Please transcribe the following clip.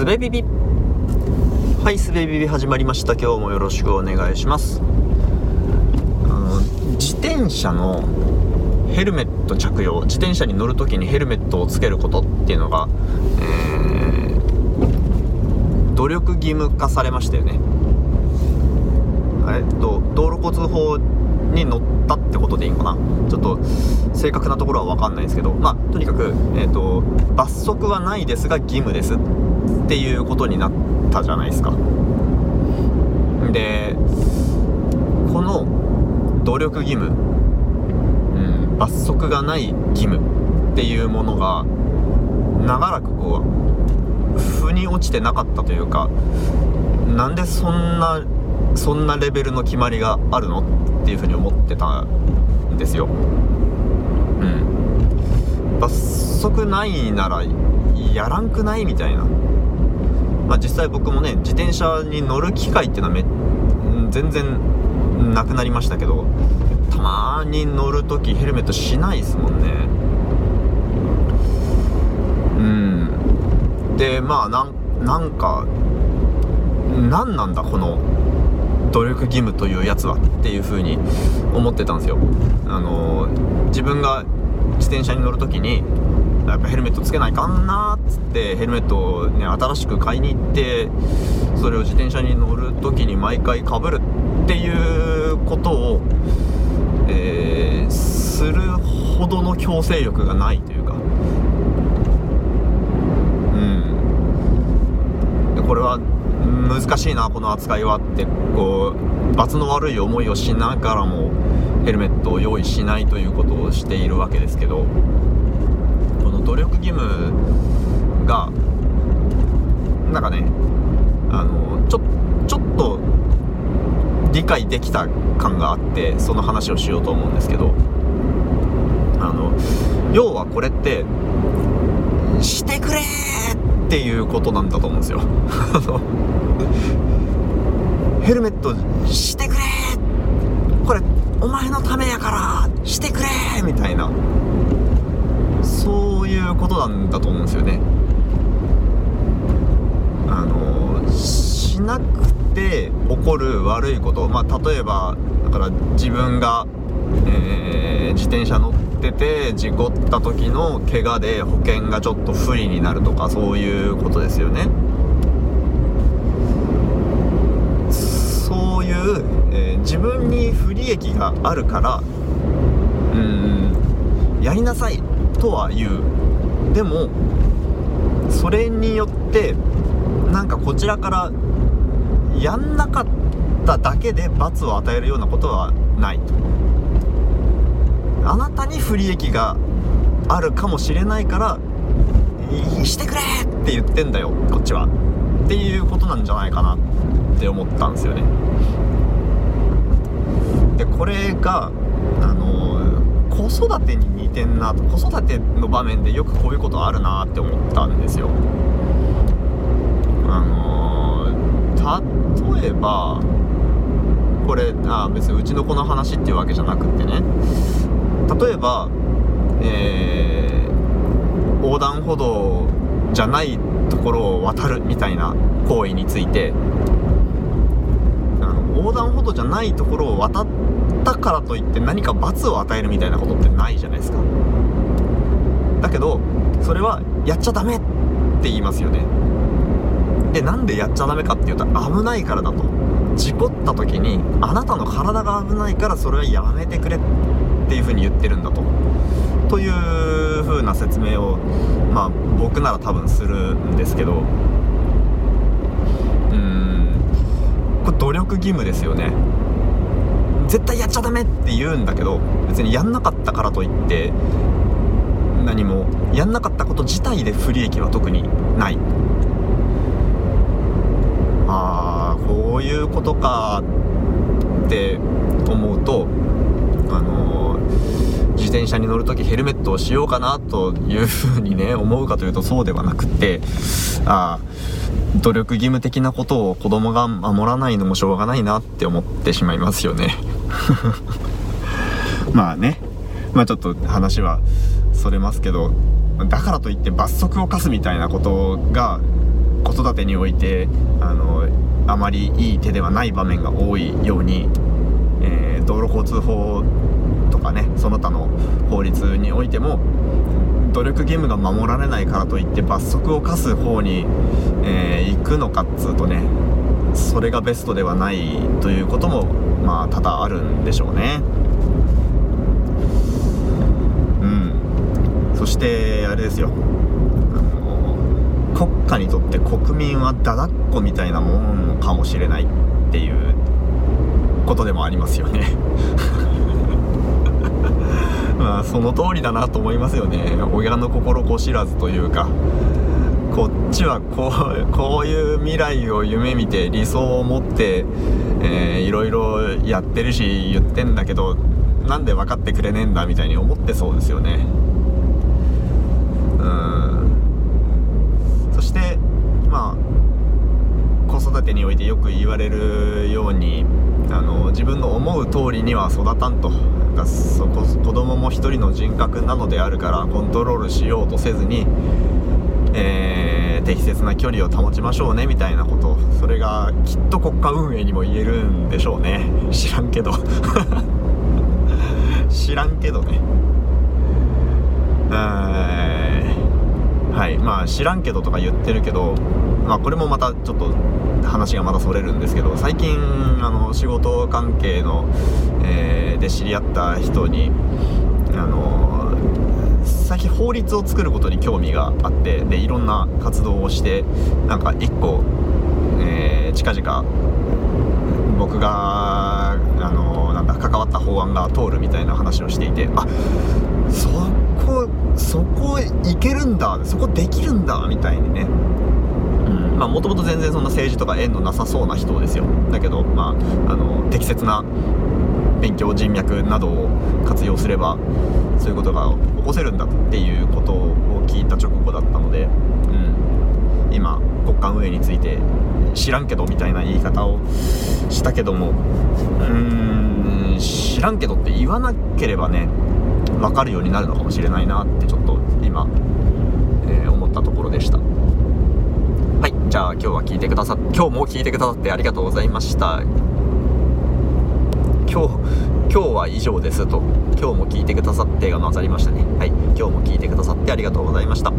すべビビ。はいすべビビ始まりました。今日もよろしくお願いします。あの自転車のヘルメット着用自転車に乗るときにヘルメットをつけることっていうのが、えー、努力義務化されましたよね。えっと道路交通法に乗ったってことでいいんかな？ちょっと正確なところは分かんないんですけど。まあとにかく、えーと、罰則はないですが義務です。っていうことになったじゃないですか。でこの努力義務、うん、罰則がない義務っていうものが長らくこう腑に落ちてなかったというかなんでそんなそんなレベルの決まりがあるのっていうふうに思ってたんですよ。うん。罰則ないならやらんくないみたいな。まあ実際僕もね自転車に乗る機会っていうのはめ全然なくなりましたけどたまに乗る時ヘルメットしないですもんね。うん。でまあなんか何なんだこの努力義務というやつはっていう風に思ってたんですよ。あの自分が自転車に乗る時にやっぱヘルメットつけないかんなっつってヘルメットをね新しく買いに行ってそれを自転車に乗る時に毎回かぶるっていうことを、えー、するほどの強制力がないというか。うん。でこれは難しいなこの扱いはってこう罰の悪い思いをしながらもヘルメットを用意しないということをしているわけですけど。努力義務がなんかねあのちょちょっと理解できた感があってその話をしようと思うんですけどあの要はこれってしてくれっていうことなんだと思うんですよ。ヘルメットしてくれこれお前のためやからしてくれみたいな。いうことなんだと思うんですよね。あのしなくて起こる悪いこと。まあ例えばだから自分が、えー、自転車乗ってて事故った時の怪我で保険がちょっと不利になるとかそういうことですよね。そういうえー、自分に不利益があるからうんやりなさいとは言う。でもそれによってなんかこちらからやんなかっただけで罰を与えるようなことはないあなたに不利益があるかもしれないからしてくれ!って言ってんだよこっちは。っていうことなんじゃないかなって思ったんですよね。でこれが子育てに似てんなと子育ての場面でよくこういうことあるなって思ったんですよ。あの例えばこれあ別にうちの子の話っていうわけじゃなくってね。例えばえー、横断歩道じゃないところを渡るみたいな行為についてあの横断歩道じゃないところを渡ったからといって何か罰を与えるみたいなことってないじゃないですか。だけどそれはやっちゃダメって言いますよね。でなんでやっちゃダメかっていうと危ないからだと。事故った時にあなたの体が危ないからそれはやめてくれっていうふうに言ってるんだと。という風な説明をまあ僕なら多分するんですけど。うん。これ努力義務ですよね。絶対やっちゃダメって言うんだけど別にやんなかったからといって何もやんなかったこと自体で不利益は特にない。ああこういうことかって思うとあのー、自転車に乗る時ヘルメットをしようかなというふうにね思うかというとそうではなくってああ努力義務的なことを子供が守らないのもしょうがないなって思ってしまいますよね。まあね。まあちょっと話はそれますけどだからといって罰則を課すみたいなことが子育てにおいてあのあまりいい手ではない場面が多いように、えー、道路交通法とかねその他の法律においても努力義務が守られないからといって罰則を課す方に、えー、行くのかっつうとねそれがベストではないということもまあ多々あるんでしょうね。うん。そしてあれですよ。国家にとって国民はだだっこみたいなもんかもしれないっていうことでもありますよね。まあその通りだなと思いますよね。親の心子知らずというか。こっちはこうこういう未来を夢見て理想を持って、えー、いろいろやってるし言ってんだけどなんで分かってくれねえんだみたいに思ってそうですよね。うん。そしてまあ子育てにおいてよく言われるようにあの自分の思う通りには育たんと。だそこ子供も一人の人格なのであるからコントロールしようとせずに、えー、適切な距離を保ちましょうねみたいなことそれがきっと国家運営にも言えるんでしょうね。知らんけど。知らんけどね。はい。まあ知らんけどとか言ってるけどまあこれもまたちょっと話がまたそれるんですけど最近あの仕事関係の、えー、で知り合った人にあの最近法律を作ることに興味があってでいろんな活動をしてなんか1個、えー、近々僕があのなんだ関わった法案が通るみたいな話をしていてあそこそこ行けるんだそこできるんだみたいにね。まあもともと全然そんな政治とか縁のなさそうな人ですよ。だけどまああの適切な勉強人脈などを活用すればそういうことが起こせるんだっていうことを聞いた直後だったので、うん、今国家運営について知らんけどみたいな言い方をしたけどもうーん知らんけどって言わなければね分かるようになるのかもしれないなってちょっと今、えー、思ったところでした。はいじゃあ今日は聞いてくださ今日も聞いてくださってありがとうございました。今日今日は以上ですと。今日も聞いてくださってが混ざりましたね。はい。今日も聞いてくださってありがとうございました。